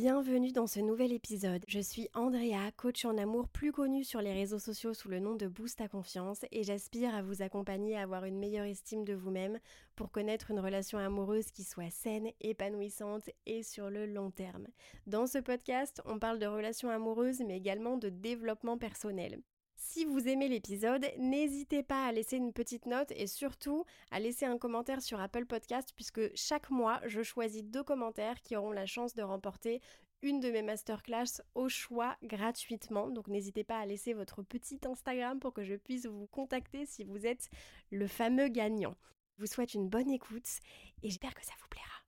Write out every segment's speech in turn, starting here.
bienvenue dans ce nouvel épisode. Je suis Andrea, coach en amour plus connue sur les réseaux sociaux sous le nom de Boost à confiance et j'aspire à vous accompagner à avoir une meilleure estime de vous-même pour connaître une relation amoureuse qui soit saine, épanouissante et sur le long terme. Dans ce podcast, on parle de relations amoureuses mais également de développement personnel. Si vous aimez l'épisode, n'hésitez pas à laisser une petite note et surtout à laisser un commentaire sur Apple Podcast puisque chaque mois, je choisis deux commentaires qui auront la chance de remporter une de mes masterclass au choix gratuitement. Donc n'hésitez pas à laisser votre petit Instagram pour que je puisse vous contacter si vous êtes le fameux gagnant. Je vous souhaite une bonne écoute et j'espère que ça vous plaira.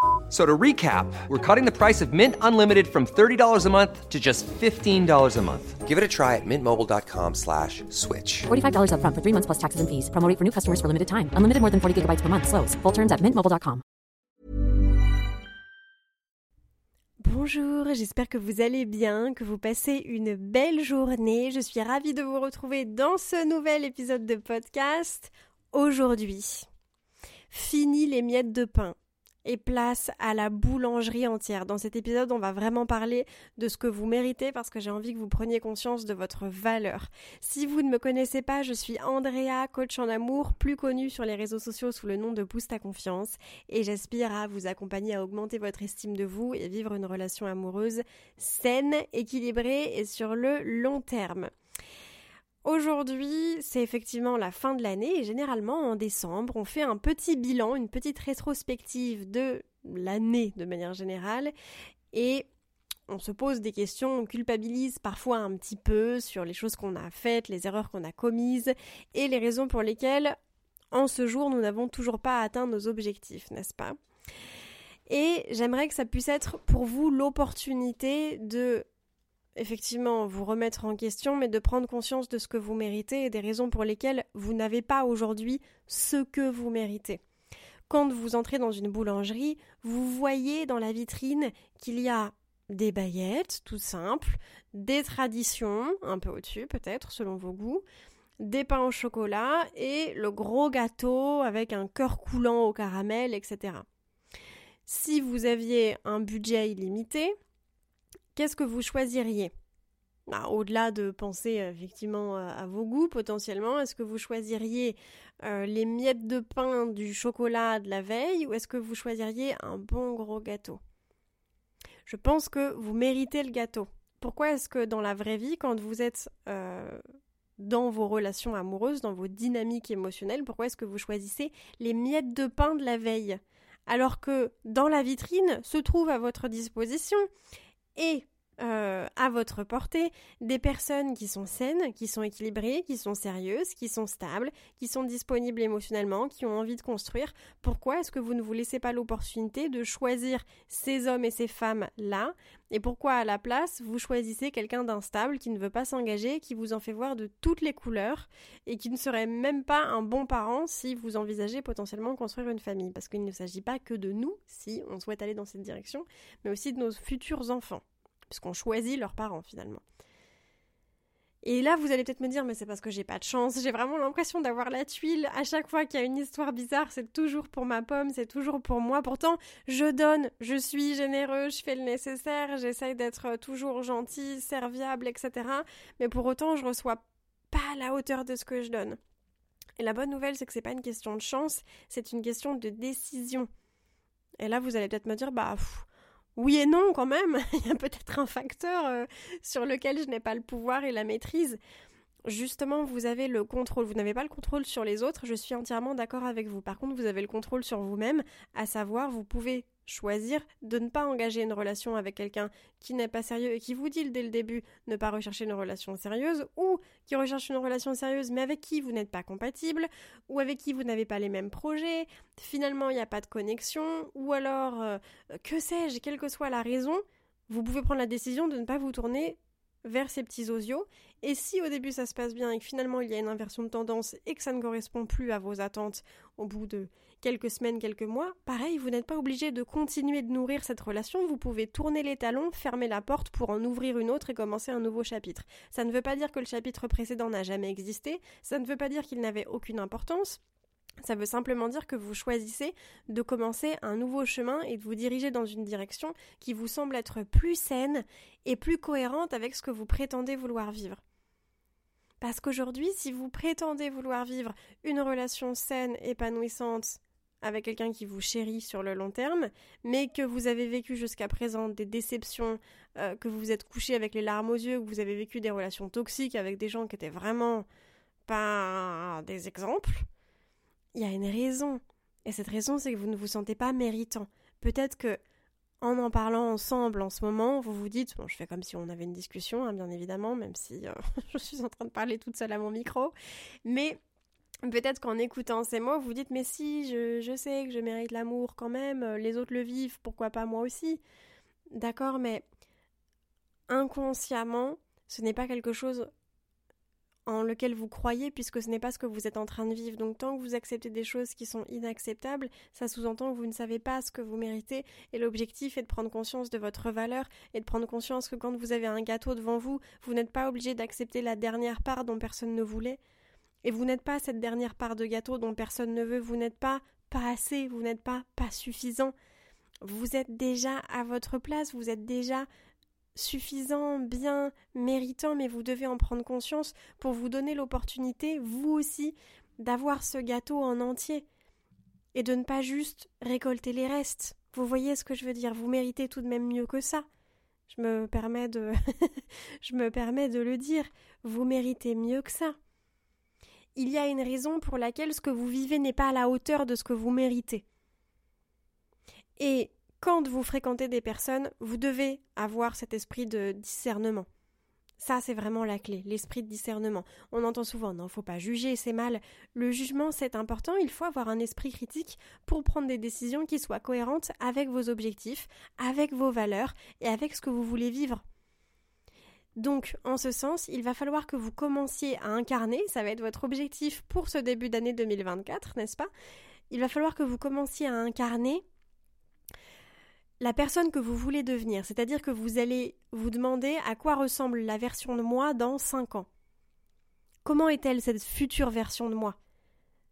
So to recap, we're cutting the price of Mint Unlimited from $30 a month to just $15 a month. Give it a try at mintmobile.com slash switch. $45 upfront for three months plus taxes and fees. Promo for new customers for limited time. Unlimited more than 40 gigabytes per month. Slows. Full terms at mintmobile.com. Bonjour, j'espère que vous allez bien, que vous passez une belle journée. Je suis ravie de vous retrouver dans ce nouvel épisode de podcast. Aujourd'hui, fini les miettes de pain et place à la boulangerie entière. Dans cet épisode, on va vraiment parler de ce que vous méritez parce que j'ai envie que vous preniez conscience de votre valeur. Si vous ne me connaissez pas, je suis Andrea, coach en amour, plus connue sur les réseaux sociaux sous le nom de Boost à confiance et j'aspire à vous accompagner à augmenter votre estime de vous et vivre une relation amoureuse saine, équilibrée et sur le long terme. Aujourd'hui, c'est effectivement la fin de l'année et généralement en décembre, on fait un petit bilan, une petite rétrospective de l'année de manière générale et on se pose des questions, on culpabilise parfois un petit peu sur les choses qu'on a faites, les erreurs qu'on a commises et les raisons pour lesquelles en ce jour nous n'avons toujours pas atteint nos objectifs, n'est-ce pas? Et j'aimerais que ça puisse être pour vous l'opportunité de effectivement vous remettre en question, mais de prendre conscience de ce que vous méritez et des raisons pour lesquelles vous n'avez pas aujourd'hui ce que vous méritez. Quand vous entrez dans une boulangerie, vous voyez dans la vitrine qu'il y a des baguettes, tout simple, des traditions, un peu au-dessus peut-être selon vos goûts, des pains au chocolat et le gros gâteau avec un cœur coulant au caramel, etc. Si vous aviez un budget illimité, qu'est-ce que vous choisiriez? Bah, Au-delà de penser euh, effectivement euh, à vos goûts potentiellement, est-ce que vous choisiriez euh, les miettes de pain du chocolat de la veille ou est-ce que vous choisiriez un bon gros gâteau? Je pense que vous méritez le gâteau. Pourquoi est-ce que dans la vraie vie, quand vous êtes dans vos relations amoureuses, dans vos dynamiques émotionnelles, pourquoi est-ce que vous choisissez les miettes de pain de la veille? Alors que dans la vitrine se trouve à votre disposition et euh, à votre portée des personnes qui sont saines, qui sont équilibrées, qui sont sérieuses, qui sont stables, qui sont disponibles émotionnellement, qui ont envie de construire. Pourquoi est-ce que vous ne vous laissez pas l'opportunité de choisir ces hommes et ces femmes-là? Et pourquoi à la place, vous choisissez quelqu'un d'instable qui ne veut pas s'engager, qui vous en fait voir de toutes les couleurs et qui ne serait même pas un bon parent si vous envisagez potentiellement construire une famille? Parce qu'il ne s'agit pas que de nous, si on souhaite aller dans cette direction, mais aussi de nos futurs enfants puisqu'on choisit leurs parents finalement. Et là, vous allez peut-être me dire, mais c'est parce que j'ai pas de chance. J'ai vraiment l'impression d'avoir la tuile. À chaque fois qu'il y a une histoire bizarre, c'est toujours pour ma pomme, c'est toujours pour moi. Pourtant, je donne, je suis généreux, je fais le nécessaire, j'essaye d'être toujours gentil, serviable, etc. Mais pour autant, je reçois pas la hauteur de ce que je donne. Et la bonne nouvelle, c'est que c'est pas une question de chance, c'est une question de décision. Et là, vous allez peut-être me dire, bah, oui et non quand même. Il y a peut-être un facteur euh, sur lequel je n'ai pas le pouvoir et la maîtrise. Justement, vous avez le contrôle. Vous n'avez pas le contrôle sur les autres. Je suis entièrement d'accord avec vous. Par contre, vous avez le contrôle sur vous-même, à savoir, vous pouvez choisir de ne pas engager une relation avec quelqu'un qui n'est pas sérieux et qui vous dit dès le début ne pas rechercher une relation sérieuse ou qui recherche une relation sérieuse mais avec qui vous n'êtes pas compatible ou avec qui vous n'avez pas les mêmes projets, finalement il n'y a pas de connexion ou alors euh, que sais-je, quelle que soit la raison, vous pouvez prendre la décision de ne pas vous tourner vers ces petits osios. Et si au début ça se passe bien et que finalement il y a une inversion de tendance et que ça ne correspond plus à vos attentes au bout de quelques semaines, quelques mois, pareil, vous n'êtes pas obligé de continuer de nourrir cette relation, vous pouvez tourner les talons, fermer la porte pour en ouvrir une autre et commencer un nouveau chapitre. Ça ne veut pas dire que le chapitre précédent n'a jamais existé, ça ne veut pas dire qu'il n'avait aucune importance, ça veut simplement dire que vous choisissez de commencer un nouveau chemin et de vous diriger dans une direction qui vous semble être plus saine et plus cohérente avec ce que vous prétendez vouloir vivre. Parce qu'aujourd'hui, si vous prétendez vouloir vivre une relation saine, épanouissante, avec quelqu'un qui vous chérit sur le long terme, mais que vous avez vécu jusqu'à présent des déceptions, euh, que vous vous êtes couché avec les larmes aux yeux, que vous avez vécu des relations toxiques avec des gens qui étaient vraiment pas des exemples, il y a une raison. Et cette raison, c'est que vous ne vous sentez pas méritant. Peut-être que, en en parlant ensemble en ce moment, vous vous dites, bon, je fais comme si on avait une discussion, hein, bien évidemment, même si euh, je suis en train de parler toute seule à mon micro, mais peut-être qu'en écoutant ces mots, vous dites, mais si, je, je sais que je mérite l'amour quand même, euh, les autres le vivent, pourquoi pas moi aussi D'accord, mais inconsciemment, ce n'est pas quelque chose en lequel vous croyez puisque ce n'est pas ce que vous êtes en train de vivre. Donc tant que vous acceptez des choses qui sont inacceptables, ça sous-entend que vous ne savez pas ce que vous méritez et l'objectif est de prendre conscience de votre valeur et de prendre conscience que quand vous avez un gâteau devant vous, vous n'êtes pas obligé d'accepter la dernière part dont personne ne voulait. Et vous n'êtes pas cette dernière part de gâteau dont personne ne veut, vous n'êtes pas pas assez, vous n'êtes pas pas suffisant. Vous êtes déjà à votre place, vous êtes déjà suffisant, bien, méritant, mais vous devez en prendre conscience pour vous donner l'opportunité, vous aussi, d'avoir ce gâteau en entier et de ne pas juste récolter les restes. Vous voyez ce que je veux dire Vous méritez tout de même mieux que ça. Je me permets de je me permets de le dire, vous méritez mieux que ça. Il y a une raison pour laquelle ce que vous vivez n'est pas à la hauteur de ce que vous méritez. Et quand vous fréquentez des personnes, vous devez avoir cet esprit de discernement. Ça, c'est vraiment la clé, l'esprit de discernement. On entend souvent, non, faut pas juger, c'est mal. Le jugement, c'est important, il faut avoir un esprit critique pour prendre des décisions qui soient cohérentes avec vos objectifs, avec vos valeurs et avec ce que vous voulez vivre. Donc, en ce sens, il va falloir que vous commenciez à incarner, ça va être votre objectif pour ce début d'année 2024, n'est-ce pas? Il va falloir que vous commenciez à incarner la personne que vous voulez devenir, c'est-à-dire que vous allez vous demander à quoi ressemble la version de moi dans 5 ans. Comment est-elle cette future version de moi?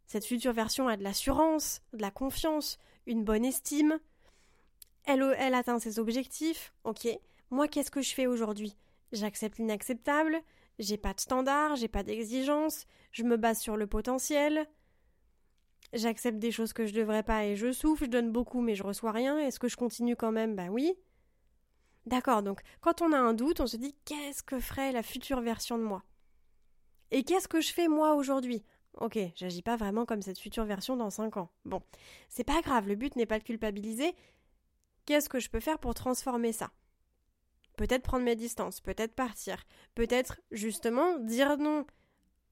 Cette future version a de l'assurance, de la confiance, une bonne estime. Elle, elle atteint ses objectifs. Ok. Moi, qu'est-ce que je fais aujourd'hui? J'accepte l'inacceptable. J'ai pas de standard, j'ai pas d'exigence. Je me base sur le potentiel. J'accepte des choses que je devrais pas et je souffre, je donne beaucoup mais je reçois rien. Est-ce que je continue quand même? Bah oui. D'accord, donc quand on a un doute, on se dit qu'est-ce que ferait la future version de moi? Et qu'est-ce que je fais moi aujourd'hui? Ok, j'agis pas vraiment comme cette future version dans 5 ans. Bon, c'est pas grave, le but n'est pas de culpabiliser. Qu'est-ce que je peux faire pour transformer ça? Peut-être prendre mes distances, peut-être partir, peut-être justement dire non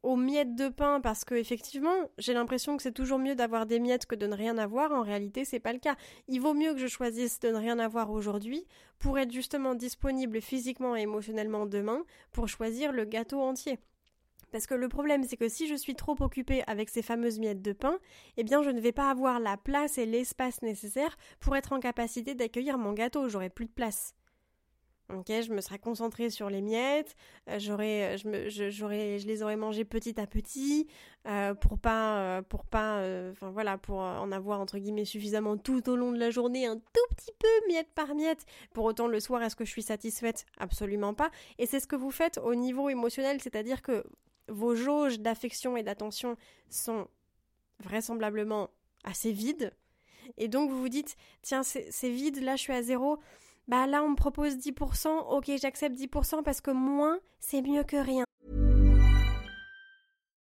aux miettes de pain parce que effectivement, j'ai l'impression que c'est toujours mieux d'avoir des miettes que de ne rien avoir. En réalité, c'est pas le cas. Il vaut mieux que je choisisse de ne rien avoir aujourd'hui pour être justement disponible physiquement et émotionnellement demain pour choisir le gâteau entier. Parce que le problème, c'est que si je suis trop occupée avec ces fameuses miettes de pain, eh bien, je ne vais pas avoir la place et l'espace nécessaire pour être en capacité d'accueillir mon gâteau. J'aurai plus de place. Ok, je me serais concentrée sur les miettes, euh, j'aurais, je, me, j'aurais, je les aurais mangées petit à petit euh, pour pas, euh, pour pas, enfin voilà, pour en avoir entre guillemets suffisamment tout au long de la journée, un tout petit peu miette par miette. Pour autant, le soir, est-ce que je suis satisfaite? Absolument pas. Et c'est ce que vous faites au niveau émotionnel, c'est-à-dire que vos jauges d'affection et d'attention sont vraisemblablement assez vides. Et donc vous vous dites, tiens, c'est vide, là je suis à zéro bah là on me propose 10%, ok j'accepte 10% parce que moins c'est mieux que rien.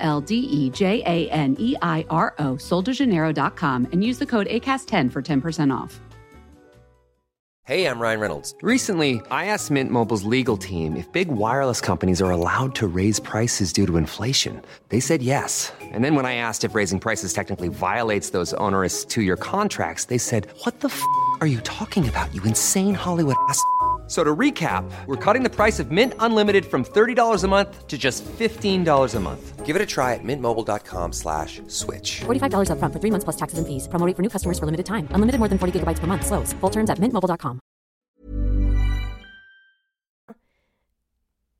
L D E J A N E I R O, soldejaneiro.com, and use the code ACAST10 for 10% off. Hey, I'm Ryan Reynolds. Recently, I asked Mint Mobile's legal team if big wireless companies are allowed to raise prices due to inflation. They said yes. And then when I asked if raising prices technically violates those onerous two year contracts, they said, What the f are you talking about, you insane Hollywood ass? So to recap, we're cutting the price of Mint Unlimited from $30 a month to just $15 a month. Give it a try at mintmobile.com slash switch. $45 upfront for three months plus taxes and fees. Promo rate for new customers for limited time. Unlimited more than 40 gigabytes per month. Slows. Full terms at mintmobile.com.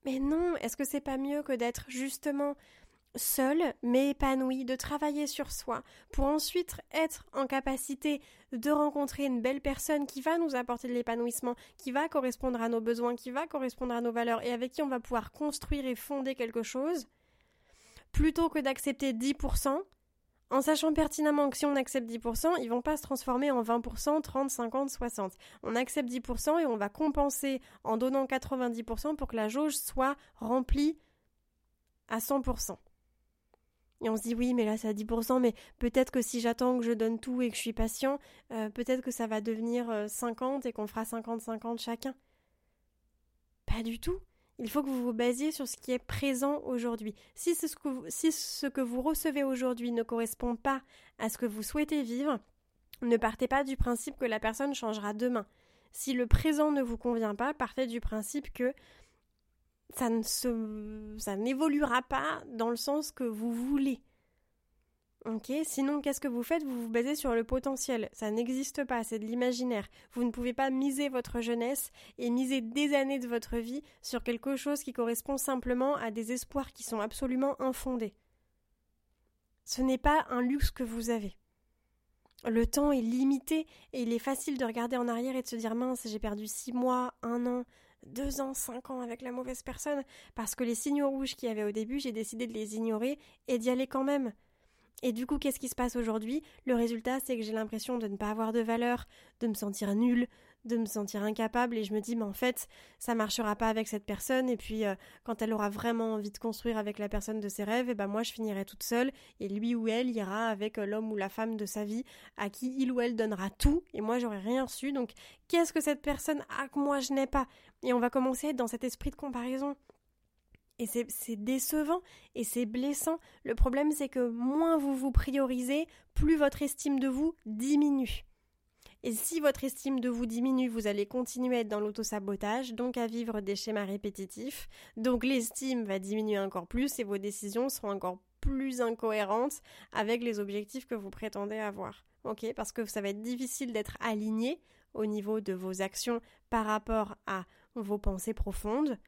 Mais non, est-ce que c'est pas mieux que d'être justement seul mais épanoui, de travailler sur soi, pour ensuite être en capacité de rencontrer une belle personne qui va nous apporter de l'épanouissement, qui va correspondre à nos besoins, qui va correspondre à nos valeurs et avec qui on va pouvoir construire et fonder quelque chose, plutôt que d'accepter 10%, en sachant pertinemment que si on accepte 10%, ils vont pas se transformer en 20%, 30, 50, 60. On accepte 10% et on va compenser en donnant 90% pour que la jauge soit remplie à 100%. Et on se dit oui, mais là c'est à 10%, mais peut-être que si j'attends que je donne tout et que je suis patient, euh, peut-être que ça va devenir 50 euh, et qu'on fera 50-50 chacun. Pas du tout. Il faut que vous vous basiez sur ce qui est présent aujourd'hui. Si, ce que vous, si ce que vous recevez aujourd'hui ne correspond pas à ce que vous souhaitez vivre, ne partez pas du principe que la personne changera demain. Si le présent ne vous convient pas, partez du principe que ça ne se, ça n'évoluera pas dans le sens que vous voulez. Ok, sinon qu'est-ce que vous faites? Vous vous basez sur le potentiel. Ça n'existe pas, c'est de l'imaginaire. Vous ne pouvez pas miser votre jeunesse et miser des années de votre vie sur quelque chose qui correspond simplement à des espoirs qui sont absolument infondés. Ce n'est pas un luxe que vous avez. Le temps est limité et il est facile de regarder en arrière et de se dire mince, j'ai perdu six mois, un an, deux ans, cinq ans avec la mauvaise personne, parce que les signaux rouges qu'il y avait au début, j'ai décidé de les ignorer et d'y aller quand même. Et du coup, qu'est-ce qui se passe aujourd'hui? Le résultat, c'est que j'ai l'impression de ne pas avoir de valeur, de me sentir nulle, de me sentir incapable, et je me dis, mais en fait, ça marchera pas avec cette personne, et puis euh, quand elle aura vraiment envie de construire avec la personne de ses rêves, et eh ben moi je finirai toute seule, et lui ou elle ira avec euh, l'homme ou la femme de sa vie, à qui il ou elle donnera tout, et moi j'aurai rien reçu, donc qu'est-ce que cette personne a que moi je n'ai pas? Et on va commencer dans cet esprit de comparaison. Et c'est décevant et c'est blessant. Le problème, c'est que moins vous vous priorisez, plus votre estime de vous diminue. Et si votre estime de vous diminue, vous allez continuer à être dans l'autosabotage, donc à vivre des schémas répétitifs. Donc l'estime va diminuer encore plus et vos décisions seront encore plus incohérentes avec les objectifs que vous prétendez avoir. Ok Parce que ça va être difficile d'être aligné au niveau de vos actions par rapport à vos pensées profondes.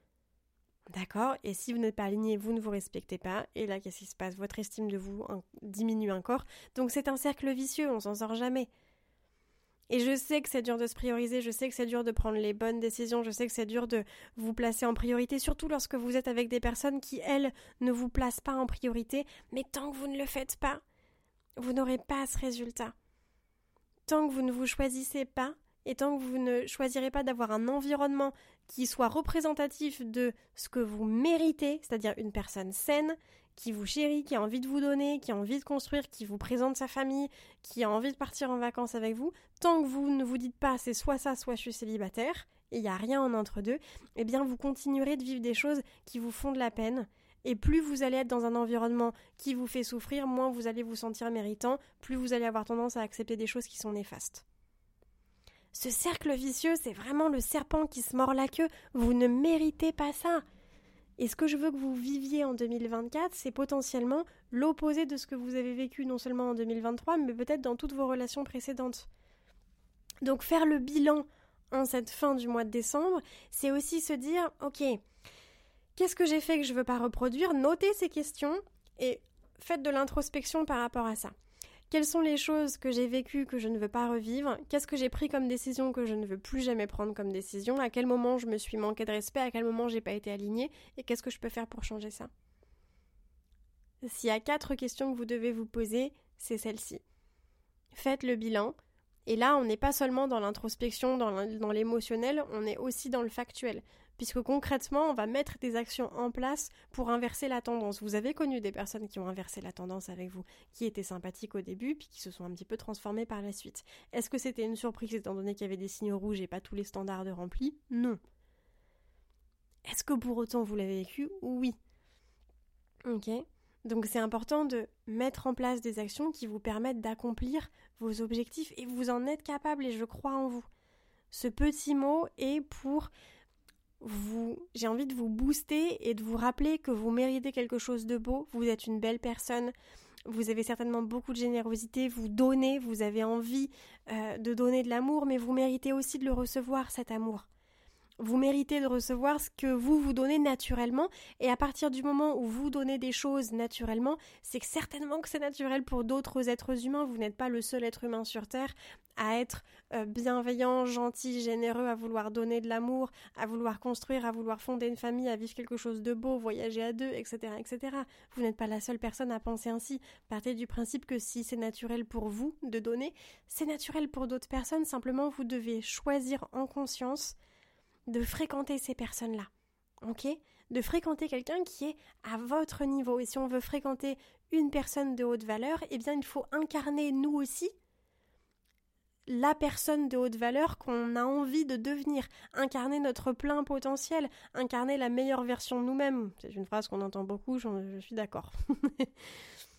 D'accord? Et si vous n'êtes pas aligné, vous ne vous respectez pas. Et là, qu'est-ce qui se passe? Votre estime de vous diminue encore. Donc c'est un cercle vicieux, on s'en sort jamais. Et je sais que c'est dur de se prioriser, je sais que c'est dur de prendre les bonnes décisions, je sais que c'est dur de vous placer en priorité, surtout lorsque vous êtes avec des personnes qui, elles, ne vous placent pas en priorité, mais tant que vous ne le faites pas, vous n'aurez pas ce résultat. Tant que vous ne vous choisissez pas, et tant que vous ne choisirez pas d'avoir un environnement qui soit représentatif de ce que vous méritez, c'est-à-dire une personne saine, qui vous chérit, qui a envie de vous donner, qui a envie de construire, qui vous présente sa famille, qui a envie de partir en vacances avec vous, tant que vous ne vous dites pas c'est soit ça, soit je suis célibataire, et il n'y a rien en entre deux, eh bien vous continuerez de vivre des choses qui vous font de la peine. Et plus vous allez être dans un environnement qui vous fait souffrir, moins vous allez vous sentir méritant, plus vous allez avoir tendance à accepter des choses qui sont néfastes. Ce cercle vicieux, c'est vraiment le serpent qui se mord la queue. Vous ne méritez pas ça. Et ce que je veux que vous viviez en 2024, c'est potentiellement l'opposé de ce que vous avez vécu non seulement en 2023, mais peut-être dans toutes vos relations précédentes. Donc faire le bilan en cette fin du mois de décembre, c'est aussi se dire, ok, qu'est-ce que j'ai fait que je ne veux pas reproduire? Notez ces questions et faites de l'introspection par rapport à ça. Quelles sont les choses que j'ai vécues que je ne veux pas revivre? Qu'est-ce que j'ai pris comme décision que je ne veux plus jamais prendre comme décision? À quel moment je me suis manqué de respect? À quel moment j'ai pas été alignée? Et qu'est-ce que je peux faire pour changer ça? S'il y a quatre questions que vous devez vous poser, c'est celle-ci. Faites le bilan. Et là, on n'est pas seulement dans l'introspection, dans l'émotionnel, on est aussi dans le factuel puisque concrètement, on va mettre des actions en place pour inverser la tendance. Vous avez connu des personnes qui ont inversé la tendance avec vous, qui étaient sympathiques au début, puis qui se sont un petit peu transformées par la suite. Est-ce que c'était une surprise étant donné qu'il y avait des signaux rouges et pas tous les standards de remplis Non. Est-ce que pour autant vous l'avez vécu? Oui. Ok. Donc c'est important de mettre en place des actions qui vous permettent d'accomplir vos objectifs et vous en êtes capable et je crois en vous. Ce petit mot est pour j'ai envie de vous booster et de vous rappeler que vous méritez quelque chose de beau, vous êtes une belle personne, vous avez certainement beaucoup de générosité, vous donnez, vous avez envie euh, de donner de l'amour, mais vous méritez aussi de le recevoir, cet amour. Vous méritez de recevoir ce que vous vous donnez naturellement, et à partir du moment où vous donnez des choses naturellement, c'est certainement que c'est naturel pour d'autres êtres humains. Vous n'êtes pas le seul être humain sur Terre à être euh, bienveillant, gentil, généreux, à vouloir donner de l'amour, à vouloir construire, à vouloir fonder une famille, à vivre quelque chose de beau, voyager à deux, etc., etc. Vous n'êtes pas la seule personne à penser ainsi. Partez du principe que si c'est naturel pour vous de donner, c'est naturel pour d'autres personnes. Simplement, vous devez choisir en conscience de fréquenter ces personnes-là. Ok? De fréquenter quelqu'un qui est à votre niveau. Et si on veut fréquenter une personne de haute valeur, eh bien il faut incarner nous aussi la personne de haute valeur qu'on a envie de devenir, incarner notre plein potentiel, incarner la meilleure version de nous-mêmes. C'est une phrase qu'on entend beaucoup, je suis d'accord.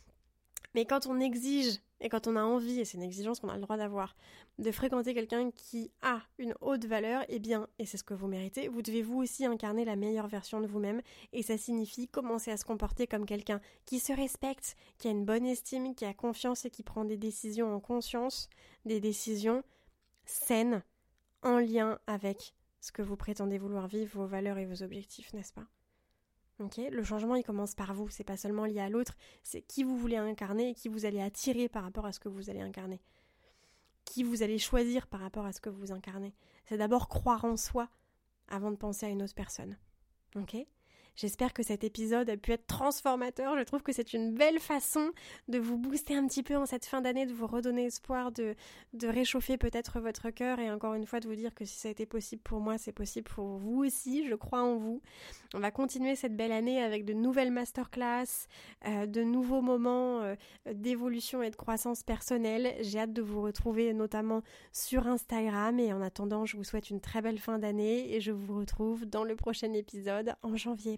Mais quand on exige et quand on a envie, et c'est une exigence qu'on a le droit d'avoir, de fréquenter quelqu'un qui a une haute valeur, eh bien, et c'est ce que vous méritez, vous devez vous aussi incarner la meilleure version de vous-même, et ça signifie commencer à se comporter comme quelqu'un qui se respecte, qui a une bonne estime, qui a confiance et qui prend des décisions en conscience, des décisions saines, en lien avec ce que vous prétendez vouloir vivre, vos valeurs et vos objectifs, n'est-ce pas? Le changement, il commence par vous. C'est pas seulement lié à l'autre, c'est qui vous voulez incarner et qui vous allez attirer par rapport à ce que vous allez incarner. Qui vous allez choisir par rapport à ce que vous incarnez. C'est d'abord croire en soi avant de penser à une autre personne. J'espère que cet épisode a pu être transformateur. Je trouve que c'est une belle façon de vous booster un petit peu en cette fin d'année, de vous redonner espoir, de, de réchauffer peut-être votre cœur et encore une fois de vous dire que si ça a été possible pour moi, c'est possible pour vous aussi. Je crois en vous. On va continuer cette belle année avec de nouvelles masterclass, euh, de nouveaux moments euh, d'évolution et de croissance personnelle. J'ai hâte de vous retrouver notamment sur Instagram et en attendant, je vous souhaite une très belle fin d'année et je vous retrouve dans le prochain épisode en janvier.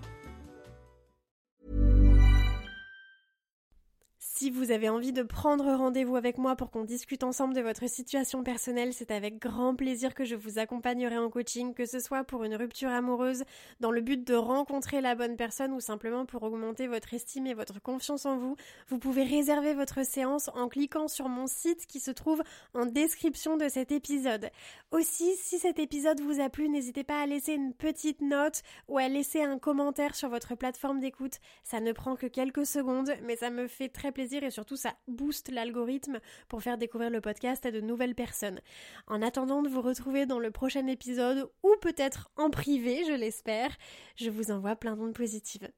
Si vous avez envie de prendre rendez-vous avec moi pour qu'on discute ensemble de votre situation personnelle, c'est avec grand plaisir que je vous accompagnerai en coaching, que ce soit pour une rupture amoureuse, dans le but de rencontrer la bonne personne ou simplement pour augmenter votre estime et votre confiance en vous. Vous pouvez réserver votre séance en cliquant sur mon site qui se trouve en description de cet épisode. Aussi, si cet épisode vous a plu, n'hésitez pas à laisser une petite note ou à laisser un commentaire sur votre plateforme d'écoute. Ça ne prend que quelques secondes, mais ça me fait très et surtout ça booste l'algorithme pour faire découvrir le podcast à de nouvelles personnes. En attendant de vous retrouver dans le prochain épisode ou peut-être en privé, je l'espère, je vous envoie plein d'ondes positives.